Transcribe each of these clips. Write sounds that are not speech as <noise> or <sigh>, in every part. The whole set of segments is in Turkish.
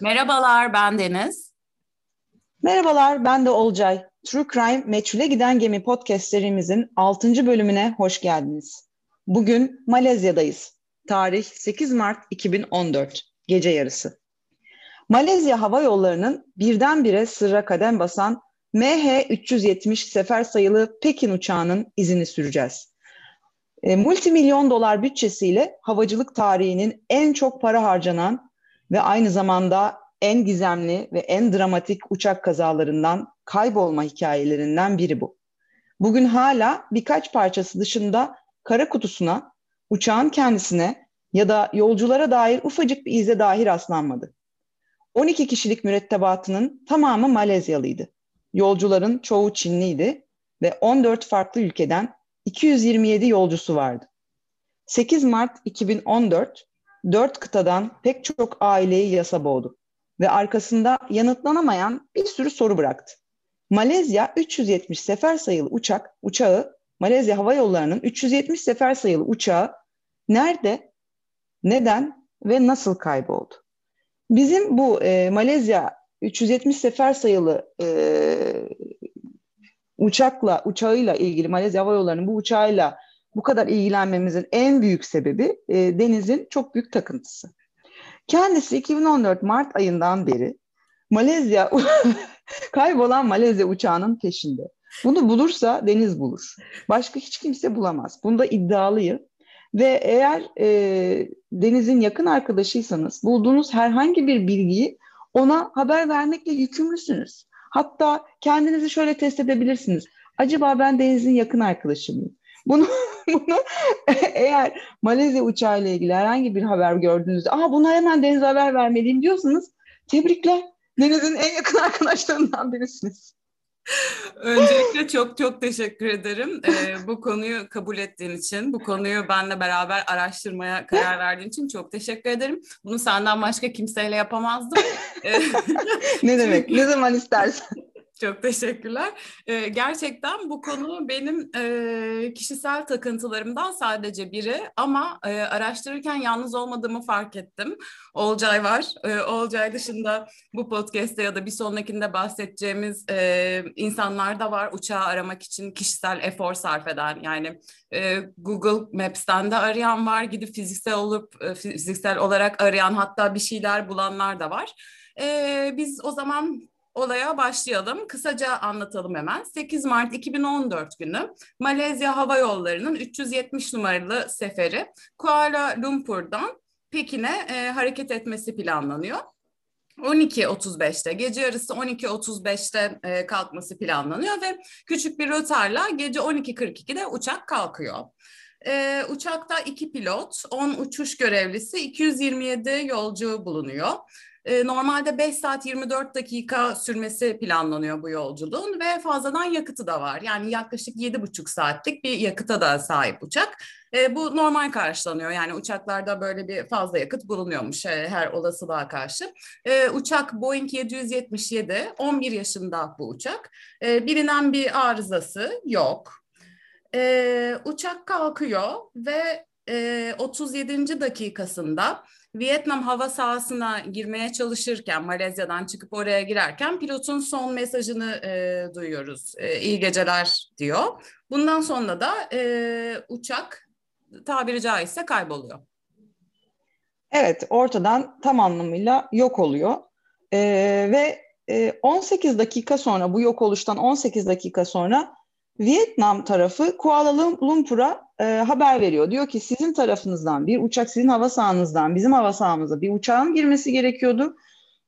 Merhabalar, ben Deniz. Merhabalar, ben de Olcay. True Crime Meçhule Giden Gemi podcast serimizin 6. bölümüne hoş geldiniz. Bugün Malezya'dayız. Tarih 8 Mart 2014, gece yarısı. Malezya Hava Yolları'nın birdenbire sırra kadem basan MH370 sefer sayılı Pekin uçağının izini süreceğiz. E, multimilyon dolar bütçesiyle havacılık tarihinin en çok para harcanan ve aynı zamanda en gizemli ve en dramatik uçak kazalarından kaybolma hikayelerinden biri bu. Bugün hala birkaç parçası dışında kara kutusuna, uçağın kendisine ya da yolculara dair ufacık bir ize dahi rastlanmadı. 12 kişilik mürettebatının tamamı Malezyalıydı. Yolcuların çoğu Çinliydi ve 14 farklı ülkeden 227 yolcusu vardı. 8 Mart 2014, dört kıtadan pek çok aileyi yasa boğdu ve arkasında yanıtlanamayan bir sürü soru bıraktı. Malezya 370 sefer sayılı uçak, uçağı, Malezya Hava Yolları'nın 370 sefer sayılı uçağı nerede, neden ve nasıl kayboldu? Bizim bu e, Malezya 370 sefer sayılı e, uçakla, uçağıyla ilgili Malezya Hava Yolları'nın bu uçağıyla bu kadar ilgilenmemizin en büyük sebebi e, Deniz'in çok büyük takıntısı. Kendisi 2014 Mart ayından beri Malezya <laughs> kaybolan Malezya uçağının peşinde. Bunu bulursa Deniz bulur. Başka hiç kimse bulamaz. Bunda iddialıyım. Ve eğer e, Deniz'in yakın arkadaşıysanız bulduğunuz herhangi bir bilgiyi ona haber vermekle yükümlüsünüz. Hatta kendinizi şöyle test edebilirsiniz. Acaba ben Deniz'in yakın arkadaşı mıyım? Bunu, <laughs> bunu eğer Malezya uçağıyla ilgili herhangi bir haber gördüğünüzde Aa, buna hemen Deniz'e haber vermeliyim diyorsanız tebrikler. Deniz'in en yakın <laughs> arkadaşlarından birisiniz. Öncelikle çok çok teşekkür ederim. Ee, bu konuyu kabul ettiğin için, bu konuyu benle beraber araştırmaya karar verdiğin için çok teşekkür ederim. Bunu senden başka kimseyle yapamazdım. <laughs> ne demek? Ne zaman istersen. Çok teşekkürler. Ee, gerçekten bu konu benim e, kişisel takıntılarımdan sadece biri ama e, araştırırken yalnız olmadığımı fark ettim. Olcay var. E, Olcay dışında bu podcast'te ya da bir sonrakinde bahsedeceğimiz e, insanlar da var. Uçağı aramak için kişisel efor sarf eden yani e, Google Maps'ten de arayan var. Gidip fiziksel olup e, fiziksel olarak arayan hatta bir şeyler bulanlar da var. E, biz o zaman olaya başlayalım. Kısaca anlatalım hemen. 8 Mart 2014 günü Malezya Hava Yolları'nın 370 numaralı seferi Kuala Lumpur'dan Pekin'e e, hareket etmesi planlanıyor. 12.35'te gece yarısı 12.35'te e, kalkması planlanıyor ve küçük bir rötarla gece 12.42'de uçak kalkıyor. E, uçakta iki pilot, 10 uçuş görevlisi, 227 yolcu bulunuyor. Ee, normalde 5 saat 24 dakika sürmesi planlanıyor bu yolculuğun ve fazladan yakıtı da var. Yani yaklaşık 7,5 saatlik bir yakıta da sahip uçak. E, bu normal karşılanıyor. Yani uçaklarda böyle bir fazla yakıt bulunuyormuş e, her olasılığa karşı. E, uçak Boeing 777, 11 yaşında bu uçak. E, bilinen bir arızası yok. E, uçak kalkıyor ve e, 37. dakikasında Vietnam hava sahasına girmeye çalışırken Malezya'dan çıkıp oraya girerken pilotun son mesajını e, duyuyoruz. E, iyi geceler diyor. Bundan sonra da e, uçak tabiri caizse kayboluyor. Evet ortadan tam anlamıyla yok oluyor. E, ve e, 18 dakika sonra bu yok oluştan 18 dakika sonra Vietnam tarafı Kuala Lumpur'a e, haber veriyor. Diyor ki sizin tarafınızdan bir uçak sizin hava sahanızdan bizim hava sahamıza bir uçağın girmesi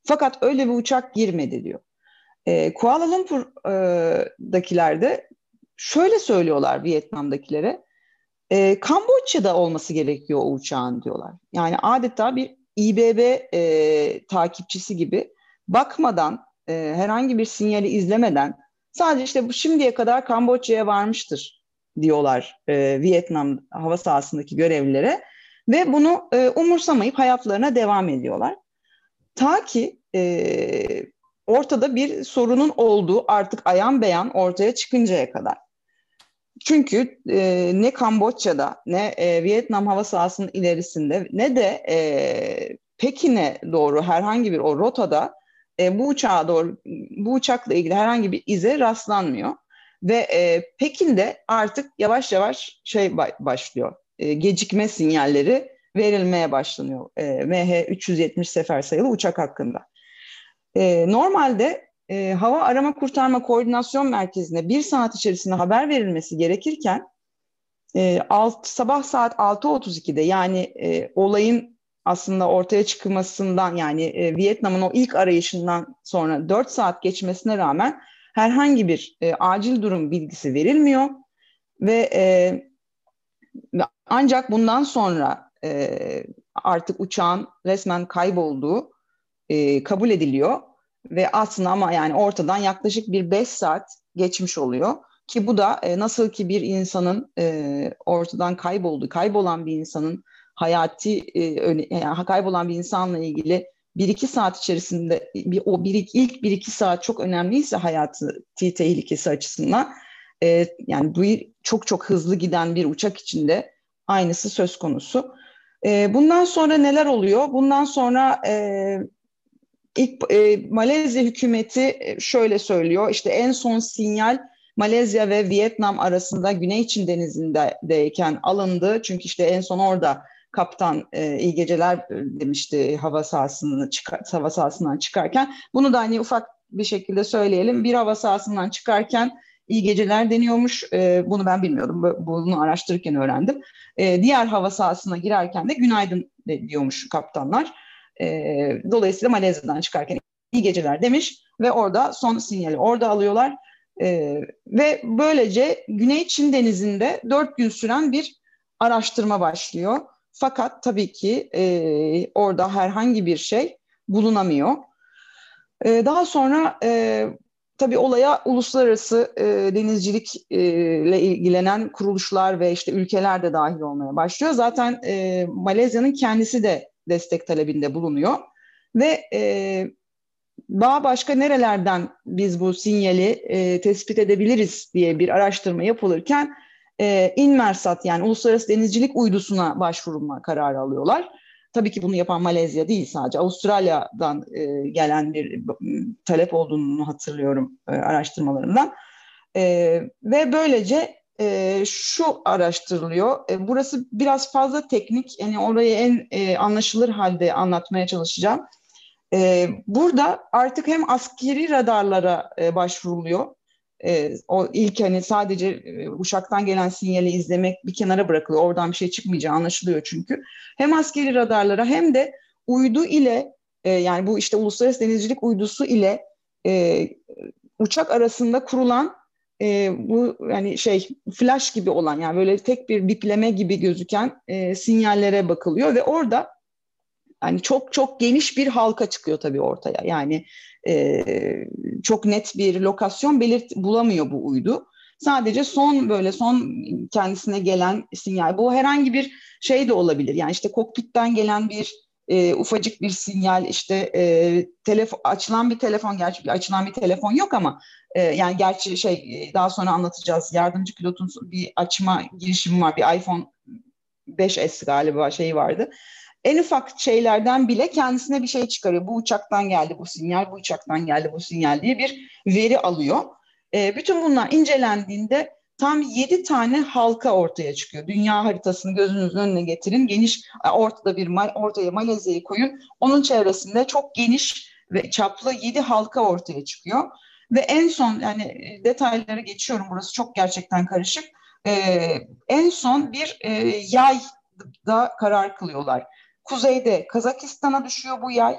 Fakat öyle bir uçak girmedi diyor. E, Kuala Lumpur'dakiler e, de şöyle söylüyorlar Vietnam'dakilere. E, Kamboçya'da olması gerekiyor o uçağın diyorlar. Yani adeta bir İBB e, takipçisi gibi bakmadan e, herhangi bir sinyali izlemeden sadece işte şimdiye kadar Kamboçya'ya varmıştır diyorlar e, Vietnam hava sahasındaki görevlilere ve bunu e, umursamayıp hayatlarına devam ediyorlar. Ta ki e, ortada bir sorunun olduğu artık ayan beyan ortaya çıkıncaya kadar. Çünkü e, ne Kamboçya'da ne e, Vietnam hava sahasının ilerisinde ne de e, Pekin'e doğru herhangi bir o rotada e, bu uçağa doğru bu uçakla ilgili herhangi bir ize rastlanmıyor ve e, Pekin'de artık yavaş yavaş şey başlıyor e, gecikme sinyalleri verilmeye başlanıyor e, MH370 sefer sayılı uçak hakkında. E, normalde e, Hava Arama Kurtarma Koordinasyon Merkezi'ne bir saat içerisinde haber verilmesi gerekirken e, alt, sabah saat 6.32'de yani e, olayın aslında ortaya çıkmasından yani e, Vietnam'ın o ilk arayışından sonra 4 saat geçmesine rağmen herhangi bir e, acil durum bilgisi verilmiyor ve e, ancak bundan sonra e, artık uçağın resmen kaybolduğu e, kabul ediliyor ve aslında ama yani ortadan yaklaşık bir 5 saat geçmiş oluyor ki bu da e, nasıl ki bir insanın e, ortadan kayboldu, kaybolan bir insanın hayati e, yani kaybolan bir insanla ilgili bir iki saat içerisinde bir, o bir, ilk bir iki saat çok önemliyse hayatı tehlikesi açısından e, yani bu çok çok hızlı giden bir uçak içinde aynısı söz konusu. E, bundan sonra neler oluyor? Bundan sonra e, ilk e, Malezya hükümeti e, şöyle söylüyor. İşte en son sinyal Malezya ve Vietnam arasında Güney Çin Denizi'ndeyken alındı. Çünkü işte en son orada kaptan e, iyi geceler e, demişti hava sahasını çıkar, hava sahasından çıkarken. Bunu da hani ufak bir şekilde söyleyelim. Bir hava sahasından çıkarken iyi geceler deniyormuş. E, bunu ben bilmiyordum. Bunu araştırırken öğrendim. E, diğer hava sahasına girerken de günaydın diyormuş kaptanlar. E, dolayısıyla Malezya'dan çıkarken iyi geceler demiş ve orada son sinyali orada alıyorlar. E, ve böylece Güney Çin Denizi'nde dört gün süren bir araştırma başlıyor. Fakat tabii ki e, orada herhangi bir şey bulunamıyor. E, daha sonra e, tabii olaya uluslararası e, denizcilikle ilgilenen kuruluşlar ve işte ülkeler de dahil olmaya başlıyor. Zaten e, Malezya'nın kendisi de destek talebinde bulunuyor ve e, daha başka nerelerden biz bu sinyali e, tespit edebiliriz diye bir araştırma yapılırken e, Inmersat yani Uluslararası Denizcilik Uydusu'na başvurma kararı alıyorlar. Tabii ki bunu yapan Malezya değil sadece Avustralya'dan e, gelen bir talep olduğunu hatırlıyorum e, araştırmalarımdan. E, ve böylece e, şu araştırılıyor. E, burası biraz fazla teknik. Yani orayı en e, anlaşılır halde anlatmaya çalışacağım. E, burada artık hem askeri radarlara e, başvuruluyor e, o ilk hani sadece e, uçaktan gelen sinyali izlemek bir kenara bırakılıyor. Oradan bir şey çıkmayacağı anlaşılıyor çünkü. Hem askeri radarlara hem de uydu ile e, yani bu işte uluslararası denizcilik uydusu ile e, uçak arasında kurulan e, bu yani şey flash gibi olan yani böyle tek bir bipleme gibi gözüken e, sinyallere bakılıyor ve orada yani çok çok geniş bir halka çıkıyor tabii ortaya. Yani e, çok net bir lokasyon belirt bulamıyor bu uydu. Sadece son böyle son kendisine gelen sinyal. Bu herhangi bir şey de olabilir. Yani işte kokpitten gelen bir e, ufacık bir sinyal işte e, telefon açılan bir telefon gerçi açılan bir telefon yok ama e, yani gerçi şey daha sonra anlatacağız yardımcı pilotun bir açma girişimi var bir iPhone 5S galiba şeyi vardı en ufak şeylerden bile kendisine bir şey çıkarıyor. Bu uçaktan geldi bu sinyal, bu uçaktan geldi bu sinyal diye bir veri alıyor. E, bütün bunlar incelendiğinde tam yedi tane halka ortaya çıkıyor. Dünya haritasını gözünüzün önüne getirin. Geniş ortada bir ortaya Malezya'yı koyun. Onun çevresinde çok geniş ve çaplı yedi halka ortaya çıkıyor. Ve en son yani detaylara geçiyorum burası çok gerçekten karışık. Ee, en son bir e, yay da karar kılıyorlar. Kuzeyde Kazakistan'a düşüyor bu yay.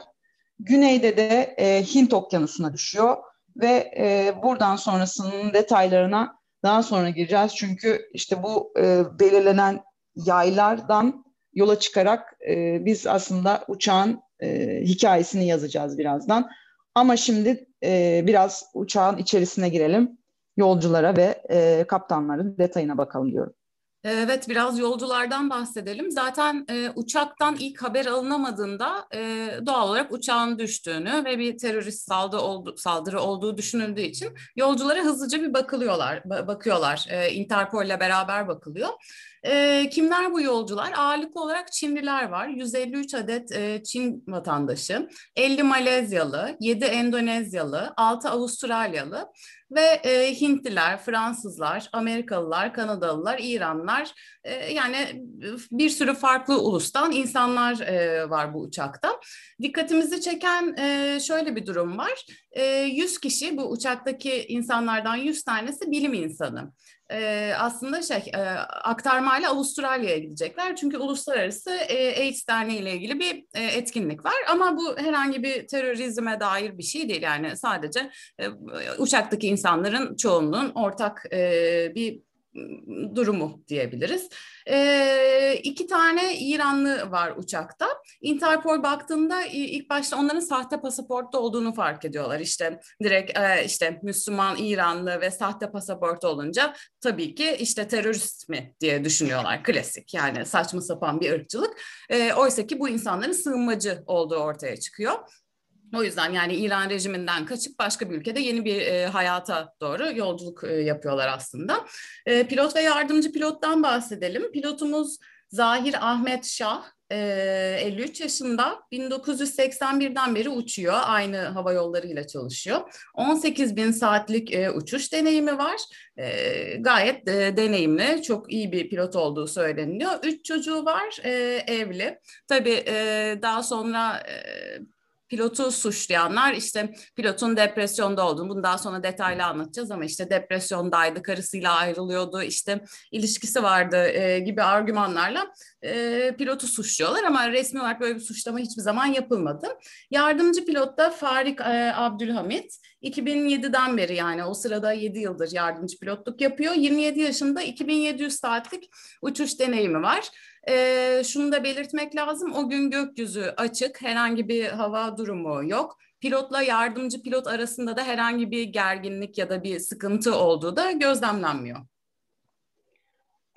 Güneyde de e, Hint Okyanusu'na düşüyor ve e, buradan sonrasının detaylarına daha sonra gireceğiz. Çünkü işte bu e, belirlenen yaylardan yola çıkarak e, biz aslında uçağın e, hikayesini yazacağız birazdan. Ama şimdi e, biraz uçağın içerisine girelim. Yolculara ve e, kaptanların detayına bakalım diyorum. Evet biraz yolculardan bahsedelim. Zaten e, uçaktan ilk haber alınamadığında e, doğal olarak uçağın düştüğünü ve bir terörist saldırı, oldu, saldırı olduğu düşünüldüğü için yolculara hızlıca bir bakılıyorlar, bakıyorlar. E, Interpol ile beraber bakılıyor. E, kimler bu yolcular? Ağırlıklı olarak Çinliler var. 153 adet e, Çin vatandaşı, 50 Malezyalı, 7 Endonezyalı, 6 Avustralyalı ve e, Hintliler, Fransızlar, Amerikalılar, Kanadalılar, İranlar e, yani bir sürü farklı ulustan insanlar e, var bu uçakta. Dikkatimizi çeken e, şöyle bir durum var. E, 100 kişi bu uçaktaki insanlardan 100 tanesi bilim insanı aslında şey aktarmayla Avustralya'ya gidecekler. Çünkü uluslararası AIDS Derneği ile ilgili bir etkinlik var. Ama bu herhangi bir terörizme dair bir şey değil. Yani sadece uçaktaki insanların çoğunluğun ortak bir durumu diyebiliriz. E, iki tane İranlı var uçakta. Interpol baktığında ilk başta onların sahte pasaportta olduğunu fark ediyorlar. İşte direkt e, işte Müslüman, İranlı ve sahte pasaport olunca tabii ki işte terörist mi diye düşünüyorlar. Klasik yani saçma sapan bir ırkçılık. E, Oysa ki bu insanların sığınmacı olduğu ortaya çıkıyor. O yüzden yani İran rejiminden kaçıp başka bir ülkede yeni bir e, hayata doğru yolculuk e, yapıyorlar aslında. E, pilot ve yardımcı pilottan bahsedelim. Pilotumuz Zahir Ahmet Şah, e, 53 yaşında 1981'den beri uçuyor. Aynı hava yollarıyla çalışıyor. 18 bin saatlik e, uçuş deneyimi var. E, gayet e, deneyimli, çok iyi bir pilot olduğu söyleniyor. Üç çocuğu var, e, evli. Tabii e, daha sonra... E, pilotu suçlayanlar işte pilotun depresyonda olduğunu, bunu daha sonra detaylı anlatacağız ama işte depresyondaydı, karısıyla ayrılıyordu, işte ilişkisi vardı e, gibi argümanlarla e, pilotu suçluyorlar ama resmi olarak böyle bir suçlama hiçbir zaman yapılmadı. Yardımcı pilot da Farik e, Abdülhamit 2007'den beri yani o sırada 7 yıldır yardımcı pilotluk yapıyor. 27 yaşında 2700 saatlik uçuş deneyimi var. E, şunu da belirtmek lazım. O gün gökyüzü açık, herhangi bir hava durumu yok. Pilotla yardımcı pilot arasında da herhangi bir gerginlik ya da bir sıkıntı olduğu da gözlemlenmiyor.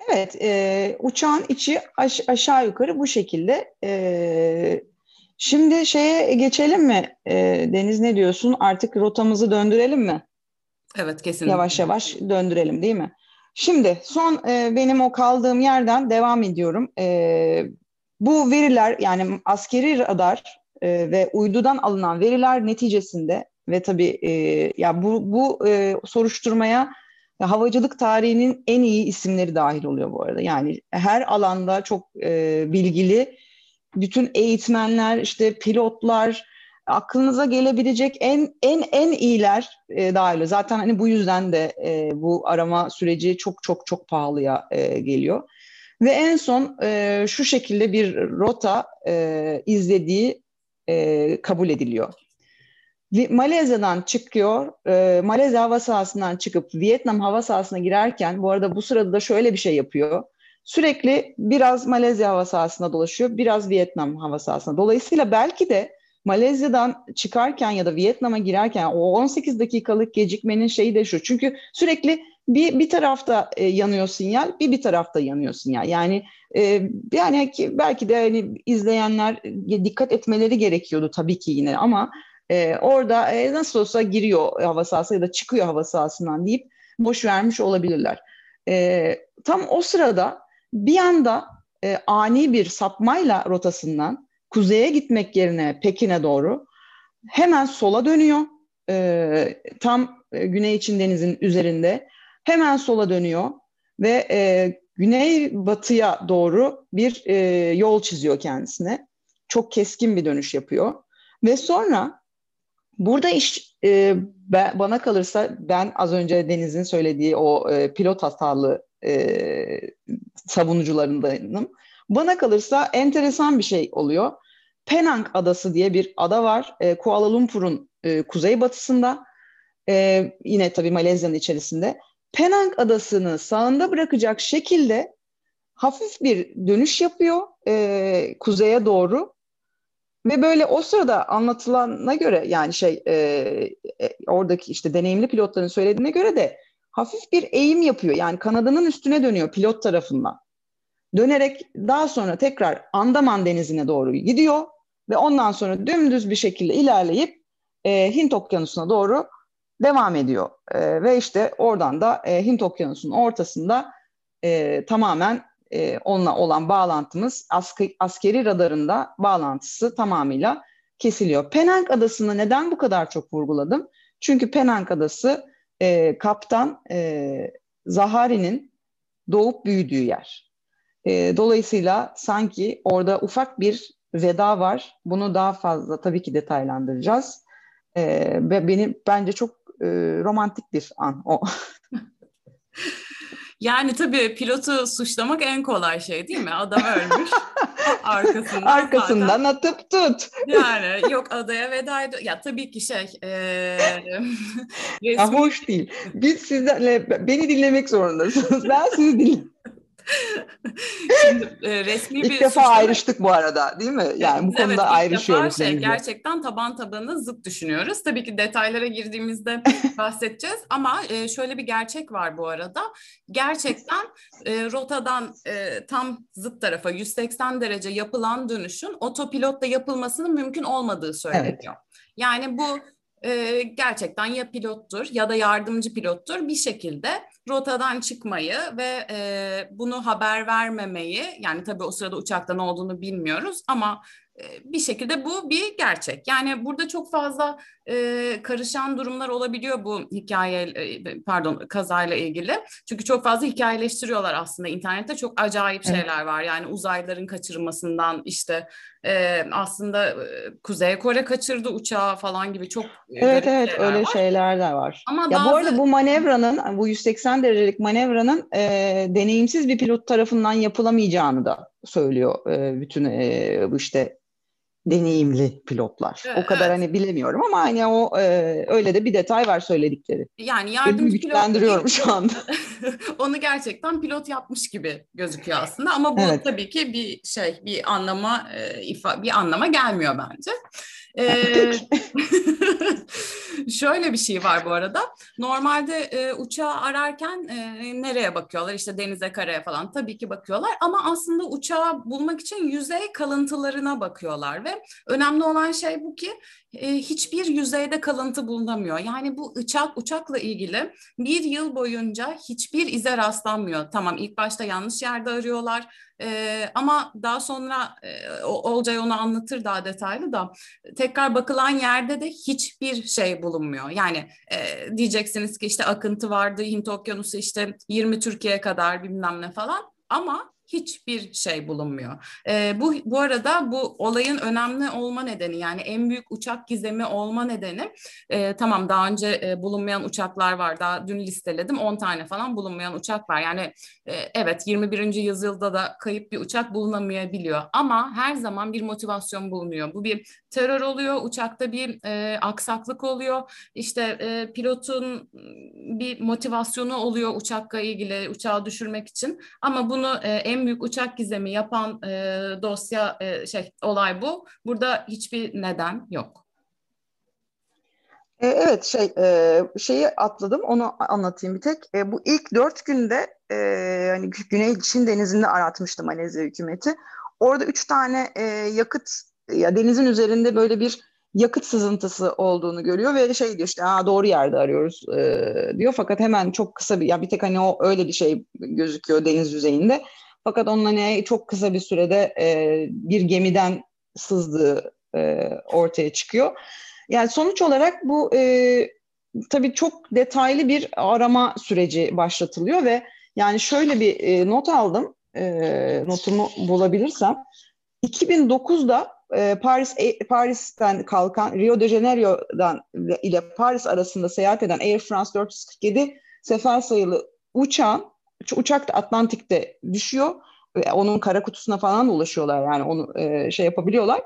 Evet, e, uçağın içi aş- aşağı yukarı bu şekilde. E, şimdi şeye geçelim mi? E, Deniz ne diyorsun? Artık rotamızı döndürelim mi? Evet, kesinlikle. Yavaş yavaş döndürelim değil mi? Şimdi son e, benim o kaldığım yerden devam ediyorum. E, bu veriler yani askeri radar e, ve uydudan alınan veriler neticesinde ve tabii e, ya bu bu e, soruşturmaya havacılık tarihinin en iyi isimleri dahil oluyor bu arada. Yani her alanda çok e, bilgili bütün eğitmenler, işte pilotlar, aklınıza gelebilecek en en en iyiler e, dahil. Zaten hani bu yüzden de e, bu arama süreci çok çok çok pahalıya e, geliyor. Ve en son e, şu şekilde bir rota e, izlediği e, kabul ediliyor. Malezya'dan çıkıyor, e, Malezya hava sahasından çıkıp Vietnam hava sahasına girerken, bu arada bu sırada da şöyle bir şey yapıyor. Sürekli biraz Malezya hava sahasına dolaşıyor, biraz Vietnam hava sahasına. Dolayısıyla belki de Malezya'dan çıkarken ya da Vietnam'a girerken o 18 dakikalık gecikmenin şeyi de şu. Çünkü sürekli bir bir tarafta e, yanıyor sinyal, bir bir tarafta yanıyor sinyal. Yani e, yani belki de hani izleyenler e, dikkat etmeleri gerekiyordu tabii ki yine ama e, orada e, nasıl olsa giriyor hava sahası ya da çıkıyor hava sahasından deyip boş vermiş olabilirler. E, tam o sırada bir anda e, ani bir sapmayla rotasından kuzeye gitmek yerine Pekin'e doğru hemen sola dönüyor. E, tam e, Güney Çin Denizi'nin üzerinde hemen sola dönüyor ve e, güney batıya doğru bir e, yol çiziyor kendisine. Çok keskin bir dönüş yapıyor. Ve sonra burada iş e, ben, bana kalırsa ben az önce Deniz'in söylediği o e, pilot hatalı e, savunucularındanım. Bana kalırsa enteresan bir şey oluyor. Penang Adası diye bir ada var. E, Kuala Lumpur'un e, kuzeybatısında. E, yine tabii Malezya'nın içerisinde. Penang Adası'nı sağında bırakacak şekilde hafif bir dönüş yapıyor e, kuzeye doğru. Ve böyle o sırada anlatılana göre yani şey e, e, oradaki işte deneyimli pilotların söylediğine göre de hafif bir eğim yapıyor. Yani kanadının üstüne dönüyor pilot tarafından. Dönerek daha sonra tekrar Andaman Denizi'ne doğru gidiyor ve ondan sonra dümdüz bir şekilde ilerleyip e, Hint Okyanusu'na doğru devam ediyor. E, ve işte oradan da e, Hint Okyanusu'nun ortasında e, tamamen e, onunla olan bağlantımız asker, askeri radarında bağlantısı tamamıyla kesiliyor. Penang Adası'nı neden bu kadar çok vurguladım? Çünkü Penang Adası e, kaptan e, Zahari'nin doğup büyüdüğü yer. E, dolayısıyla sanki orada ufak bir veda var. Bunu daha fazla tabii ki detaylandıracağız. E, ve benim bence çok e, romantik bir an o. <laughs> Yani tabii pilotu suçlamak en kolay şey değil mi? Adam ölmüş. <laughs> Arkasından, Arkasından zaten, atıp tut. Yani yok adaya veda ediyor. Ya tabii ki şey. E, resmi... hoş değil. Biz sizlerle beni dinlemek zorundasınız. Ben sizi dinliyorum. <laughs> Şimdi, e, resmi İlk bir defa suçlama... ayrıştık bu arada değil mi? Yani bu konuda evet, ayrışıyoruz. Şey, gerçekten taban tabanı zıt düşünüyoruz. Tabii ki detaylara girdiğimizde <laughs> bahsedeceğiz ama e, şöyle bir gerçek var bu arada. Gerçekten e, rotadan e, tam zıt tarafa 180 derece yapılan dönüşün otopilotla yapılmasının mümkün olmadığı söyleniyor. Evet. Yani bu e, gerçekten ya pilottur ya da yardımcı pilottur bir şekilde rotadan çıkmayı ve e, bunu haber vermemeyi yani tabii o sırada uçakta ne olduğunu bilmiyoruz ama bir şekilde bu bir gerçek. Yani burada çok fazla e, karışan durumlar olabiliyor bu hikaye e, pardon kazayla ilgili. Çünkü çok fazla hikayeleştiriyorlar aslında internette çok acayip şeyler var. Yani uzaylıların kaçırılmasından işte e, aslında Kuzey Kore kaçırdı uçağı falan gibi çok Evet evet öyle var. şeyler de var. Ama ya bazı... bu arada bu manevranın bu 180 derecelik manevranın e, deneyimsiz bir pilot tarafından yapılamayacağını da söylüyor e, bütün e, işte deneyimli pilotlar. Evet, o kadar evet. hani bilemiyorum ama hani o e, öyle de bir detay var söyledikleri. Yani yardımcı pilot şu anda. <laughs> Onu gerçekten pilot yapmış gibi gözüküyor aslında ama bu evet. tabii ki bir şey bir anlama e, ifa bir anlama gelmiyor bence. Ee, <laughs> <laughs> şöyle bir şey var bu arada. Normalde e, uçağı ararken e, nereye bakıyorlar? İşte denize, karaya falan tabii ki bakıyorlar. Ama aslında uçağı bulmak için yüzey kalıntılarına bakıyorlar ve önemli olan şey bu ki e, hiçbir yüzeyde kalıntı bulunamıyor. Yani bu uçak uçakla ilgili bir yıl boyunca hiçbir ize rastlanmıyor. Tamam ilk başta yanlış yerde arıyorlar e, ama daha sonra e, Olcay onu anlatır daha detaylı da tekrar bakılan yerde de hiçbir şey bulunmuyor. Yani e, diyeceksiniz ki işte akıntı vardı Hint Okyanusu işte 20 Türkiye kadar bilmem ne falan ama hiçbir şey bulunmuyor. E, bu bu arada bu olayın önemli olma nedeni yani en büyük uçak gizemi olma nedeni e, tamam daha önce e, bulunmayan uçaklar var. Daha dün listeledim 10 tane falan bulunmayan uçak var. Yani e, evet 21. yüzyılda da kayıp bir uçak bulunamayabiliyor ama her zaman bir motivasyon bulunuyor. Bu bir terör oluyor, uçakta bir e, aksaklık oluyor. İşte e, pilotun bir motivasyonu oluyor uçakla ilgili uçağı düşürmek için. Ama bunu e, en büyük uçak gizemi yapan e, dosya e, şey olay bu. Burada hiçbir neden yok. E, evet şey e, şeyi atladım onu anlatayım bir tek. E, bu ilk dört günde hani Güney Çin denizinde aratmıştı Malezya hükümeti. Orada üç tane yakıt ya denizin üzerinde böyle bir yakıt sızıntısı olduğunu görüyor ve şey diyor işte Aa, doğru yerde arıyoruz e, diyor fakat hemen çok kısa bir ya bir tek hani o öyle bir şey gözüküyor deniz yüzeyinde fakat onun hani çok kısa bir sürede e, bir gemiden sızdığı e, ortaya çıkıyor. Yani sonuç olarak bu e, tabii çok detaylı bir arama süreci başlatılıyor ve yani şöyle bir e, not aldım, e, notumu bulabilirsem. 2009'da e, Paris e, Paris'ten kalkan Rio de Janeiro'dan ile Paris arasında seyahat eden Air France 447 sefer sayılı uçağın uçak da Atlantik'te düşüyor. Onun kara kutusuna falan da ulaşıyorlar yani onu e, şey yapabiliyorlar.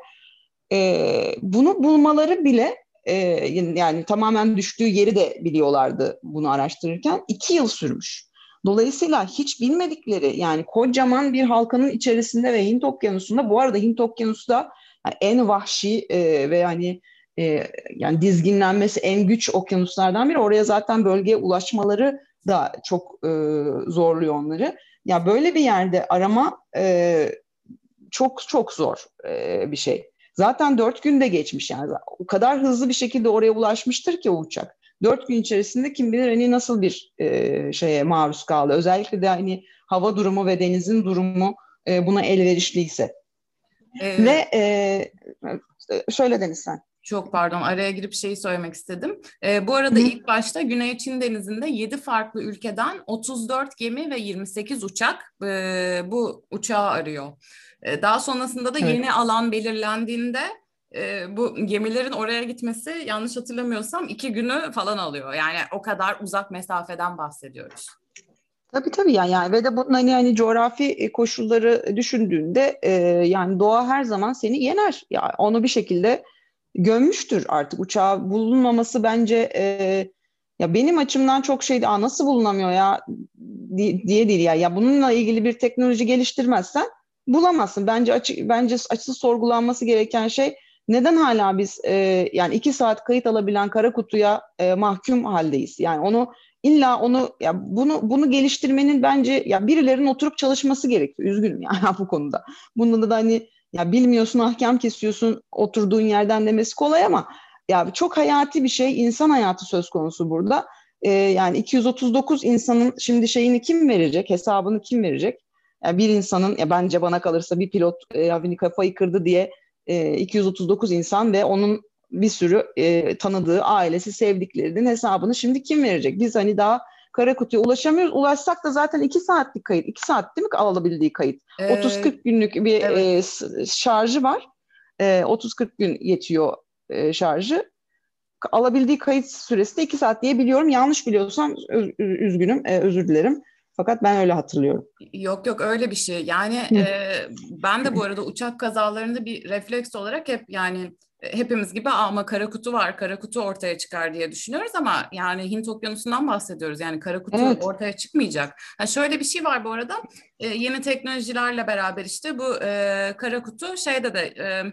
E, bunu bulmaları bile e, yani tamamen düştüğü yeri de biliyorlardı bunu araştırırken. iki yıl sürmüş. Dolayısıyla hiç bilmedikleri yani kocaman bir halkanın içerisinde ve Hint Okyanusu'nda bu arada Hint Okyanusu da yani en vahşi e, ve yani e, yani dizginlenmesi en güç okyanuslardan biri. Oraya zaten bölgeye ulaşmaları da çok e, zorluyor onları. Ya böyle bir yerde arama e, çok çok zor e, bir şey. Zaten dört günde geçmiş yani. O kadar hızlı bir şekilde oraya ulaşmıştır ki o uçak. Dört gün içerisinde kim bilir hani nasıl bir e, şeye maruz kaldı. Özellikle de hani hava durumu ve denizin durumu e, buna elverişliyse. Ee, ve e, şöyle Deniz sen. Çok pardon araya girip şeyi söylemek istedim. Ee, bu arada Hı. ilk başta Güney Çin Denizi'nde 7 farklı ülkeden 34 gemi ve 28 uçak e, bu uçağı arıyor. E, daha sonrasında da evet. yeni alan belirlendiğinde e, bu gemilerin oraya gitmesi yanlış hatırlamıyorsam iki günü falan alıyor. Yani o kadar uzak mesafeden bahsediyoruz. Tabii tabii yani, yani ve de bunun hani, hani coğrafi e, koşulları düşündüğünde e, yani doğa her zaman seni yener. Ya yani onu bir şekilde gömmüştür artık. Uçağı bulunmaması bence e, ya benim açımdan çok şeydi. Aa nasıl bulunamıyor ya diye değil ya. Ya bununla ilgili bir teknoloji geliştirmezsen bulamazsın. Bence açı, bence açısı sorgulanması gereken şey neden hala biz e, yani iki saat kayıt alabilen kara kutuya e, mahkum haldeyiz? Yani onu illa onu ya bunu bunu geliştirmenin bence ya birilerinin oturup çalışması gerekiyor. Üzgünüm yani <laughs> bu konuda. Bunda da hani ya bilmiyorsun ahkam kesiyorsun oturduğun yerden demesi kolay ama ya çok hayati bir şey insan hayatı söz konusu burada. Ee, yani 239 insanın şimdi şeyini kim verecek hesabını kim verecek? Yani bir insanın ya bence bana kalırsa bir pilot e, hani kafayı kırdı diye e, 239 insan ve onun bir sürü e, tanıdığı, ailesi, sevdiklerinin hesabını şimdi kim verecek? Biz hani daha kara kutuya ulaşamıyoruz. Ulaşsak da zaten iki saatlik kayıt. iki saat değil mi alabildiği kayıt? Ee, 30-40 günlük bir evet. e, şarjı var. E, 30-40 gün yetiyor e, şarjı. Alabildiği kayıt süresi de iki saat diye biliyorum. Yanlış biliyorsam üzgünüm, e, özür dilerim. Fakat ben öyle hatırlıyorum. Yok yok öyle bir şey. Yani e, ben de bu arada uçak kazalarında bir refleks olarak hep yani hepimiz gibi ama kara kutu var, kara kutu ortaya çıkar diye düşünüyoruz ama yani Hint Okyanusu'ndan bahsediyoruz. Yani kara kutu evet. ortaya çıkmayacak. Ha şöyle bir şey var bu arada. E, yeni teknolojilerle beraber işte bu e, kara kutu şeyde de e,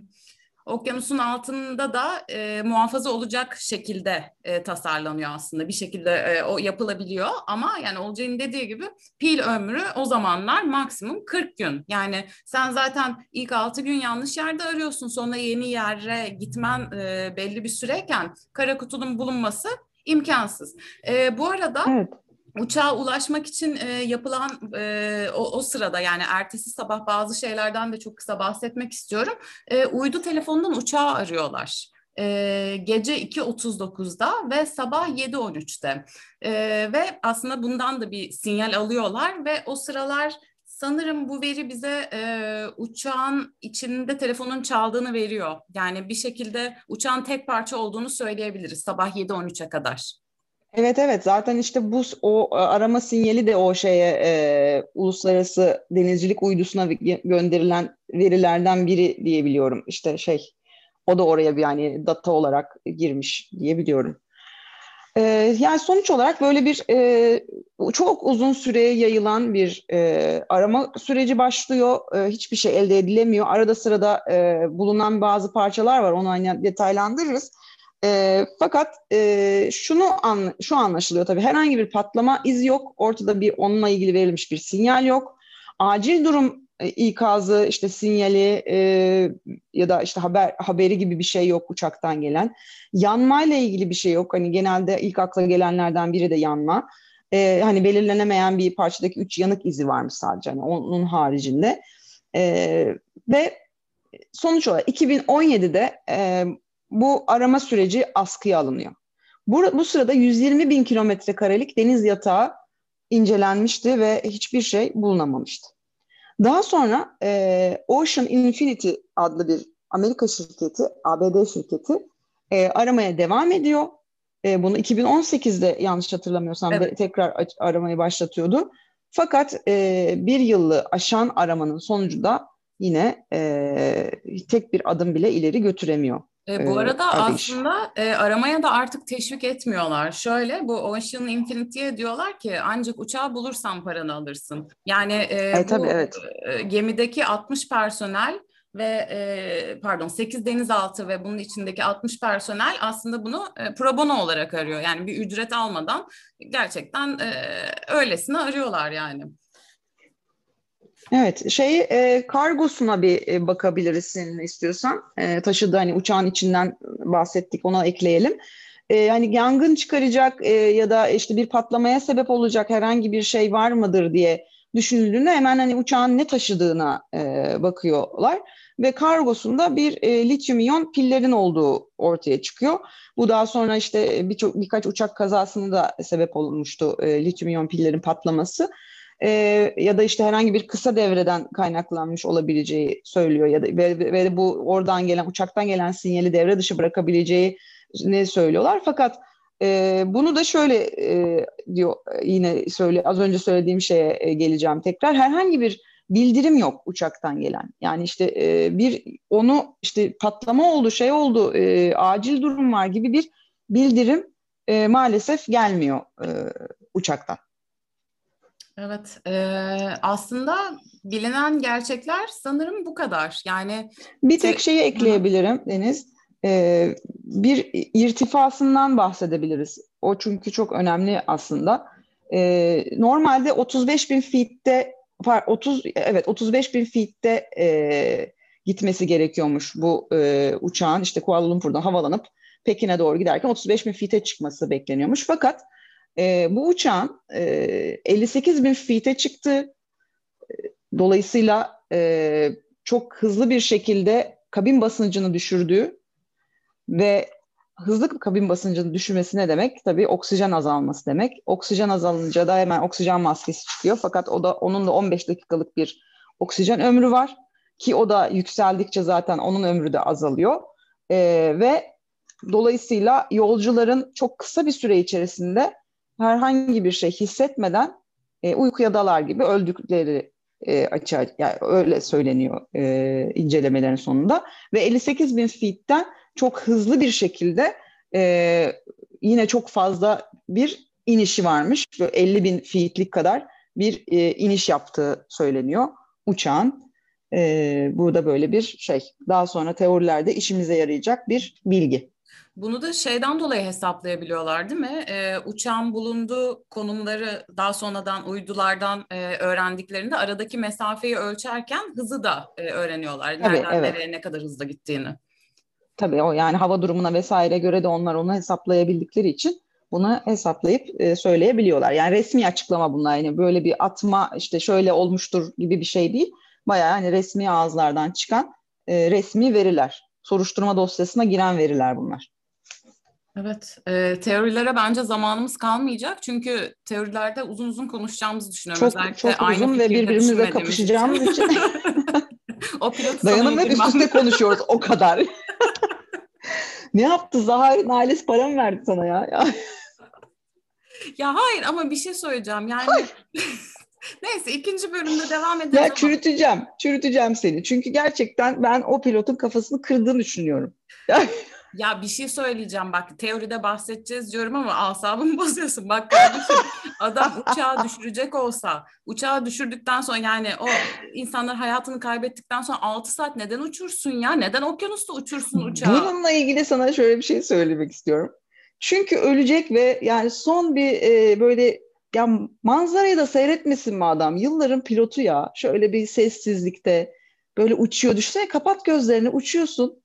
okyanusun altında da e, muhafaza olacak şekilde e, tasarlanıyor aslında. Bir şekilde e, o yapılabiliyor ama yani Olcay'ın dediği gibi pil ömrü o zamanlar maksimum 40 gün. Yani sen zaten ilk 6 gün yanlış yerde arıyorsun sonra yeni yere gitmen e, belli bir süreyken kara kutunun bulunması imkansız. E, bu arada evet uçağa ulaşmak için e, yapılan e, o, o sırada yani ertesi sabah bazı şeylerden de çok kısa bahsetmek istiyorum. E, uydu telefonundan uçağı arıyorlar. E, gece 2.39'da ve sabah 7.13'te e, ve aslında bundan da bir sinyal alıyorlar ve o sıralar sanırım bu veri bize e, uçağın içinde telefonun çaldığını veriyor. Yani bir şekilde uçağın tek parça olduğunu söyleyebiliriz sabah 7.13'e kadar. Evet evet zaten işte bu o arama sinyali de o şeye e, uluslararası denizcilik uydusuna gönderilen verilerden biri diyebiliyorum. İşte şey o da oraya bir yani data olarak girmiş diyebiliyorum. E, yani sonuç olarak böyle bir e, çok uzun süreye yayılan bir e, arama süreci başlıyor. E, hiçbir şey elde edilemiyor. Arada sırada e, bulunan bazı parçalar var. Onu hani detaylandırırız. E, fakat e, şunu an, şu anlaşılıyor tabii herhangi bir patlama izi yok. Ortada bir onunla ilgili verilmiş bir sinyal yok. Acil durum e, ikazı işte sinyali e, ya da işte haber haberi gibi bir şey yok uçaktan gelen. Yanmayla ilgili bir şey yok. Hani genelde ilk akla gelenlerden biri de yanma. E, hani belirlenemeyen bir parçadaki üç yanık izi varmış sadece hani onun haricinde. E, ve sonuç olarak 2017'de e, bu arama süreci askıya alınıyor. Bu, bu sırada 120 bin kilometre karelik deniz yatağı incelenmişti ve hiçbir şey bulunamamıştı. Daha sonra e, Ocean Infinity adlı bir Amerika şirketi, ABD şirketi e, aramaya devam ediyor. E, bunu 2018'de yanlış hatırlamıyorsam evet. tekrar aramayı başlatıyordu. Fakat e, bir yılı aşan aramanın sonucunda yine e, tek bir adım bile ileri götüremiyor e, bu arada e, aslında e, aramaya da artık teşvik etmiyorlar. Şöyle bu Ocean Infinity'ye diyorlar ki ancak uçağı bulursan paranı alırsın. Yani e, e, bu tabii, evet. e, gemideki 60 personel ve e, pardon 8 denizaltı ve bunun içindeki 60 personel aslında bunu e, pro bono olarak arıyor. Yani bir ücret almadan gerçekten e, öylesine arıyorlar yani. Evet, şey e, kargosuna bir e, bakabiliriz senin istiyorsan. E, taşıdığı hani uçağın içinden bahsettik, ona ekleyelim. E, hani yangın çıkaracak e, ya da işte bir patlamaya sebep olacak herhangi bir şey var mıdır diye düşünüldüğünde hemen hani uçağın ne taşıdığına e, bakıyorlar ve kargosunda bir e, lityum iyon pillerin olduğu ortaya çıkıyor. Bu daha sonra işte birçok birkaç uçak kazasını da sebep olmuştu e, lityum iyon pillerin patlaması. E, ya da işte herhangi bir kısa devreden kaynaklanmış olabileceği söylüyor ya da ve, ve bu oradan gelen uçaktan gelen sinyali devre dışı bırakabileceği ne söylüyorlar. Fakat e, bunu da şöyle e, diyor yine söyle az önce söylediğim şeye e, geleceğim tekrar. Herhangi bir bildirim yok uçaktan gelen. Yani işte e, bir onu işte patlama oldu, şey oldu, e, acil durum var gibi bir bildirim e, maalesef gelmiyor e, uçaktan. Evet, e, aslında bilinen gerçekler sanırım bu kadar. Yani bir tek şeyi ekleyebilirim Deniz. E, bir irtifasından bahsedebiliriz. O çünkü çok önemli aslında. E, normalde 35 bin feet'te 30 evet 35 bin feet'te e, gitmesi gerekiyormuş bu e, uçağın işte Kuala Lumpur'dan havalanıp Pekin'e doğru giderken 35 bin feet'e çıkması bekleniyormuş. Fakat e, bu uçağın e, 58 bin feet'e çıktı. Dolayısıyla e, çok hızlı bir şekilde kabin basıncını düşürdüğü ve hızlı kabin basıncının düşürmesi ne demek? Tabii oksijen azalması demek. Oksijen azalınca da hemen oksijen maskesi çıkıyor. Fakat o da onun da 15 dakikalık bir oksijen ömrü var ki o da yükseldikçe zaten onun ömrü de azalıyor. Ee, ve dolayısıyla yolcuların çok kısa bir süre içerisinde herhangi bir şey hissetmeden e, uykuya dalar gibi öldükleri e, açığa yani öyle söyleniyor e, incelemelerin sonunda ve 58 bin feet'ten çok hızlı bir şekilde e, yine çok fazla bir inişi varmış. Böyle 50 bin feetlik kadar bir e, iniş yaptığı söyleniyor uçağın. E, burada böyle bir şey. Daha sonra teorilerde işimize yarayacak bir bilgi. Bunu da şeyden dolayı hesaplayabiliyorlar değil mi? Ee, uçağın bulunduğu konumları daha sonradan uydulardan e, öğrendiklerinde aradaki mesafeyi ölçerken hızı da e, öğreniyorlar. Nereden Tabii, evet. nereye ne kadar hızla gittiğini. Tabii o yani hava durumuna vesaire göre de onlar onu hesaplayabildikleri için bunu hesaplayıp e, söyleyebiliyorlar. Yani resmi açıklama bunlar. Yani böyle bir atma işte şöyle olmuştur gibi bir şey değil. Bayağı hani resmi ağızlardan çıkan e, resmi veriler. Soruşturma dosyasına giren veriler bunlar. Evet, e, teorilere bence zamanımız kalmayacak çünkü teorilerde uzun uzun konuşacağımızı düşünüyorum. Çok, Özellikle çok aynı uzun ve birbirimizle kapışacağımız için. <laughs> o Dayanım hep üst üste konuşuyoruz o kadar. ne yaptı Zahir'in ailesi para mı verdi sana ya? ya. hayır ama bir şey söyleyeceğim yani. <laughs> Neyse ikinci bölümde devam edelim. Ya çürüteceğim, çürüteceğim seni. Çünkü gerçekten ben o pilotun kafasını kırdığını düşünüyorum. <laughs> Ya bir şey söyleyeceğim bak teoride bahsedeceğiz diyorum ama asabımı <laughs> bozuyorsun. Bak kardeşim adam uçağı düşürecek olsa uçağı düşürdükten sonra yani o insanlar hayatını kaybettikten sonra 6 saat neden uçursun ya? Neden okyanusta uçursun uçağı? Bununla ilgili sana şöyle bir şey söylemek istiyorum. Çünkü ölecek ve yani son bir e, böyle ya manzarayı da seyretmesin mi adam? Yılların pilotu ya. Şöyle bir sessizlikte böyle uçuyor. Düşünsene kapat gözlerini uçuyorsun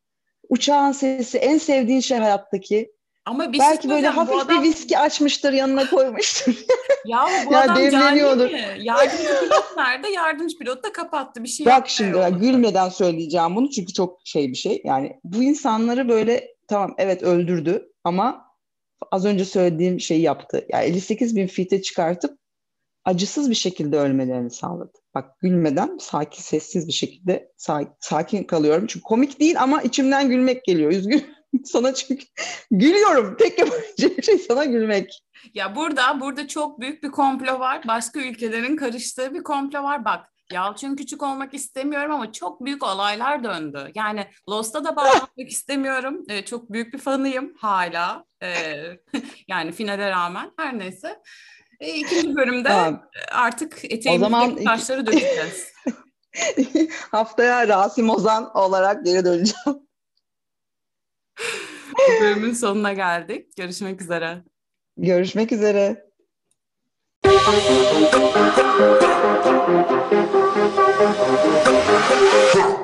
uçağın sesi en sevdiğin şey hayattaki. Ama bir şey Belki böyle hafif adam... bir viski açmıştır yanına koymuştur. <laughs> ya bu <laughs> ya adam demleniyordur. mi? Yardımcı pilot nerede? Yardımcı pilot da kapattı bir şey. Bak şimdi bak, gülmeden söyleyeceğim bunu çünkü çok şey bir şey. Yani bu insanları böyle tamam evet öldürdü ama az önce söylediğim şeyi yaptı. Yani 58 bin fite çıkartıp acısız bir şekilde ölmelerini sağladı. Bak gülmeden sakin sessiz bir şekilde sakin kalıyorum. Çünkü komik değil ama içimden gülmek geliyor. Üzgün <laughs> sana çünkü gülüyorum. Tek yapabileceğim şey sana gülmek. Ya burada burada çok büyük bir komplo var. Başka ülkelerin karıştığı bir komplo var. Bak Yalçın küçük olmak istemiyorum ama çok büyük olaylar döndü. Yani Lost'a da bağlanmak <laughs> istemiyorum. Ee, çok büyük bir fanıyım hala. Ee, <laughs> yani finale rağmen. Her neyse. E, ikinci bölümde tamam. artık eteğimizdeki zaman... taşları dökeceğiz. <laughs> Haftaya Rasim Ozan olarak geri döneceğim. Bu bölümün sonuna geldik. Görüşmek üzere. Görüşmek üzere. Huh.